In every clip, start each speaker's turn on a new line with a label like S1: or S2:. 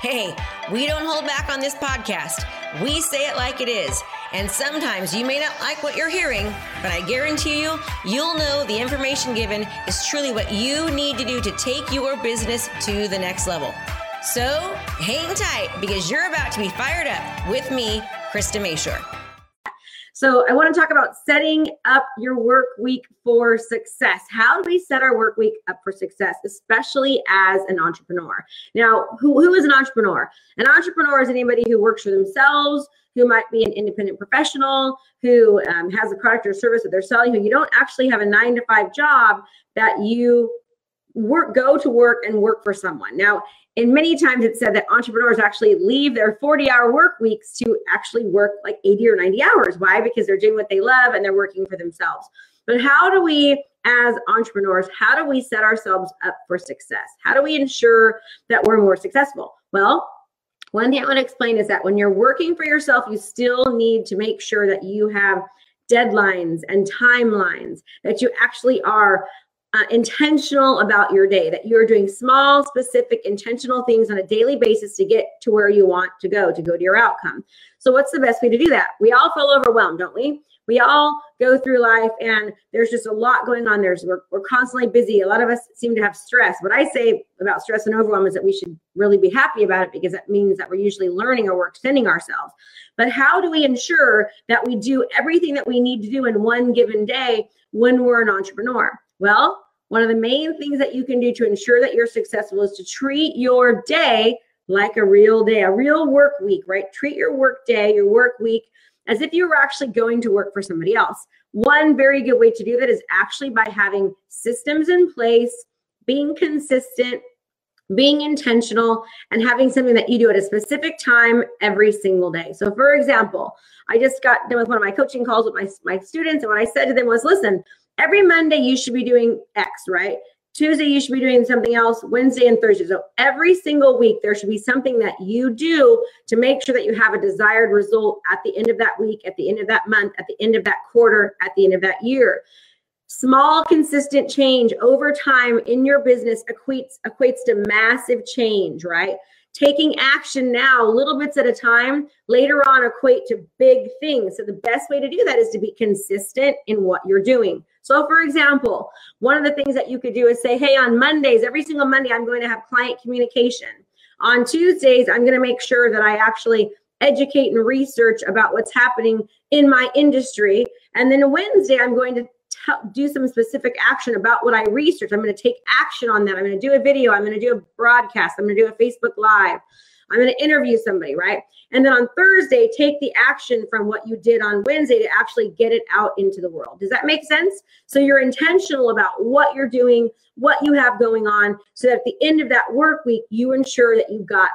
S1: Hey, we don't hold back on this podcast. We say it like it is. And sometimes you may not like what you're hearing, but I guarantee you, you'll know the information given is truly what you need to do to take your business to the next level. So hang tight because you're about to be fired up with me, Krista Mashore.
S2: So I want to talk about setting up your work week for success. How do we set our work week up for success, especially as an entrepreneur? Now, who, who is an entrepreneur? An entrepreneur is anybody who works for themselves, who might be an independent professional, who um, has a product or service that they're selling, who you don't actually have a nine to five job that you work go to work and work for someone. Now, and many times it's said that entrepreneurs actually leave their 40 hour work weeks to actually work like 80 or 90 hours. Why? Because they're doing what they love and they're working for themselves. But how do we, as entrepreneurs, how do we set ourselves up for success? How do we ensure that we're more successful? Well, one thing I want to explain is that when you're working for yourself, you still need to make sure that you have deadlines and timelines, that you actually are uh, intentional about your day, that you're doing small, specific, intentional things on a daily basis to get to where you want to go, to go to your outcome. So, what's the best way to do that? We all feel overwhelmed, don't we? We all go through life and there's just a lot going on. There's we're, we're constantly busy. A lot of us seem to have stress. What I say about stress and overwhelm is that we should really be happy about it because that means that we're usually learning or we're extending ourselves. But how do we ensure that we do everything that we need to do in one given day when we're an entrepreneur? Well, one of the main things that you can do to ensure that you're successful is to treat your day like a real day, a real work week, right? Treat your work day, your work week as if you were actually going to work for somebody else. One very good way to do that is actually by having systems in place, being consistent, being intentional, and having something that you do at a specific time every single day. So, for example, I just got done with one of my coaching calls with my, my students, and what I said to them was, listen, every Monday you should be doing X, right? Tuesday you should be doing something else, Wednesday and Thursday. So every single week there should be something that you do to make sure that you have a desired result at the end of that week, at the end of that month, at the end of that quarter, at the end of that year. Small consistent change over time in your business equates equates to massive change, right? taking action now, little bits at a time, later on equate to big things. So the best way to do that is to be consistent in what you're doing. So, for example, one of the things that you could do is say, hey, on Mondays, every single Monday, I'm going to have client communication. On Tuesdays, I'm going to make sure that I actually educate and research about what's happening in my industry. And then Wednesday, I'm going to do some specific action about what I research. I'm going to take action on that. I'm going to do a video. I'm going to do a broadcast. I'm going to do a Facebook Live. I'm going to interview somebody, right? And then on Thursday, take the action from what you did on Wednesday to actually get it out into the world. Does that make sense? So you're intentional about what you're doing, what you have going on, so that at the end of that work week, you ensure that you got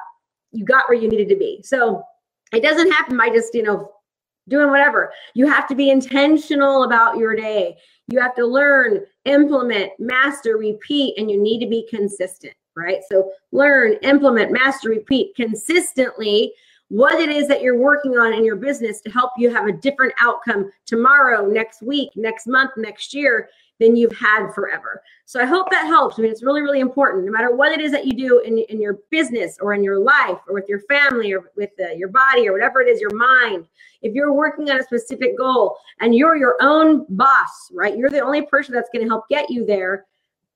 S2: you got where you needed to be. So it doesn't happen by just, you know, doing whatever. You have to be intentional about your day. You have to learn, implement, master, repeat, and you need to be consistent, right? So learn, implement, master, repeat consistently what it is that you're working on in your business to help you have a different outcome tomorrow, next week, next month, next year than you've had forever. So I hope that helps. I mean, it's really, really important. No matter what it is that you do in, in your business or in your life or with your family or with uh, your body or whatever it is, your mind, if you're working on a specific goal and you're your own boss, right? You're the only person that's going to help get you there.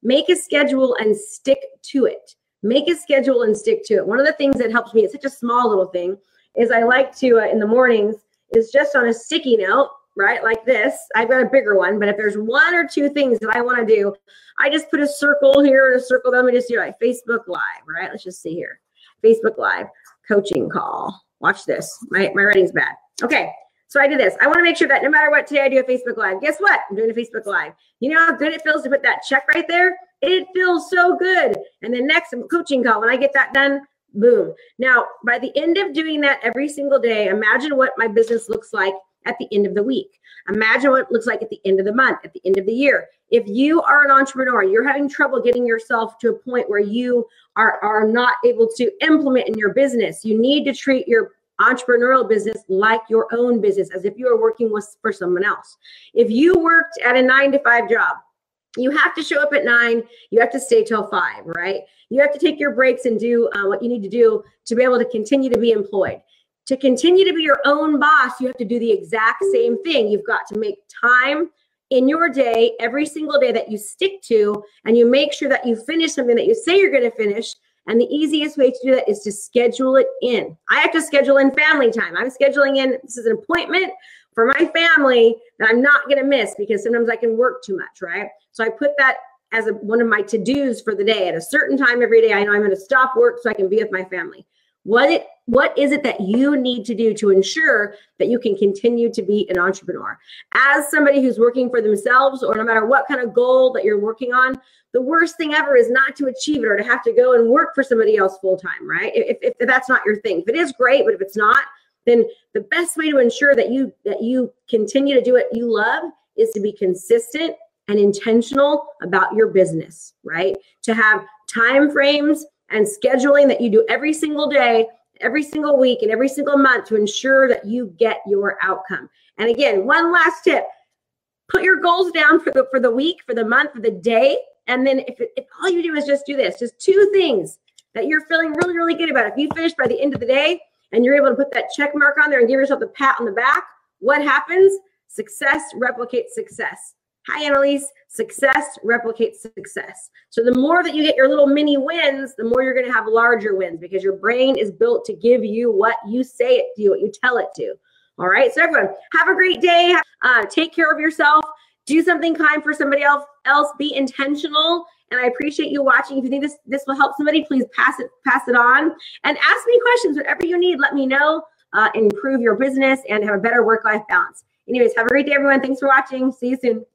S2: Make a schedule and stick to it. Make a schedule and stick to it. One of the things that helps me, it's such a small little thing, is I like to, uh, in the mornings, is just on a sticky note, right? Like this. I've got a bigger one, but if there's one or two things that I want to do, I just put a circle here and a circle. Let me just do like Facebook Live, right? Let's just see here. Facebook Live coaching call. Watch this. My, my writing's bad. Okay. So I do this. I want to make sure that no matter what today I do a Facebook Live. Guess what? I'm doing a Facebook Live. You know how good it feels to put that check right there? It feels so good. And then next coaching call, when I get that done, boom. Now, by the end of doing that every single day, imagine what my business looks like at the end of the week. Imagine what it looks like at the end of the month, at the end of the year. If you are an entrepreneur, you're having trouble getting yourself to a point where you are, are not able to implement in your business, you need to treat your entrepreneurial business like your own business, as if you are working with for someone else. If you worked at a nine to five job, you have to show up at nine. You have to stay till five, right? You have to take your breaks and do uh, what you need to do to be able to continue to be employed. To continue to be your own boss, you have to do the exact same thing. You've got to make time in your day, every single day that you stick to, and you make sure that you finish something that you say you're going to finish and the easiest way to do that is to schedule it in. I have to schedule in family time. I'm scheduling in, this is an appointment for my family that I'm not going to miss because sometimes I can work too much, right? So I put that as a, one of my to dos for the day at a certain time every day. I know I'm going to stop work so I can be with my family. What it what is it that you need to do to ensure that you can continue to be an entrepreneur? As somebody who's working for themselves, or no matter what kind of goal that you're working on, the worst thing ever is not to achieve it or to have to go and work for somebody else full time, right? If, if, if that's not your thing, if it is great, but if it's not, then the best way to ensure that you that you continue to do what you love is to be consistent and intentional about your business, right? To have time frames and scheduling that you do every single day, every single week, and every single month to ensure that you get your outcome. And again, one last tip put your goals down for the for the week for the month for the day and then if, if all you do is just do this just two things that you're feeling really really good about if you finish by the end of the day and you're able to put that check mark on there and give yourself a pat on the back what happens success replicates success Hi, Annalise. Success replicates success. So the more that you get your little mini wins, the more you're going to have larger wins because your brain is built to give you what you say it to, what you tell it to. All right. So everyone, have a great day. Uh, take care of yourself. Do something kind for somebody else. Else, be intentional. And I appreciate you watching. If you think this this will help somebody, please pass it pass it on and ask me questions. Whatever you need, let me know. Uh, improve your business and have a better work life balance. Anyways, have a great day, everyone. Thanks for watching. See you soon.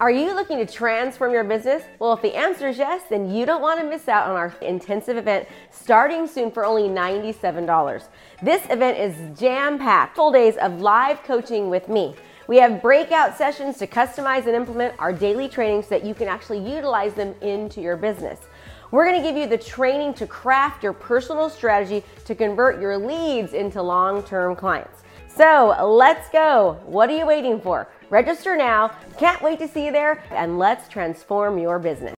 S1: Are you looking to transform your business? Well, if the answer is yes, then you don't want to miss out on our intensive event starting soon for only $97. This event is jam packed, full days of live coaching with me. We have breakout sessions to customize and implement our daily trainings so that you can actually utilize them into your business. We're going to give you the training to craft your personal strategy to convert your leads into long term clients. So let's go. What are you waiting for? Register now. Can't wait to see you there, and let's transform your business.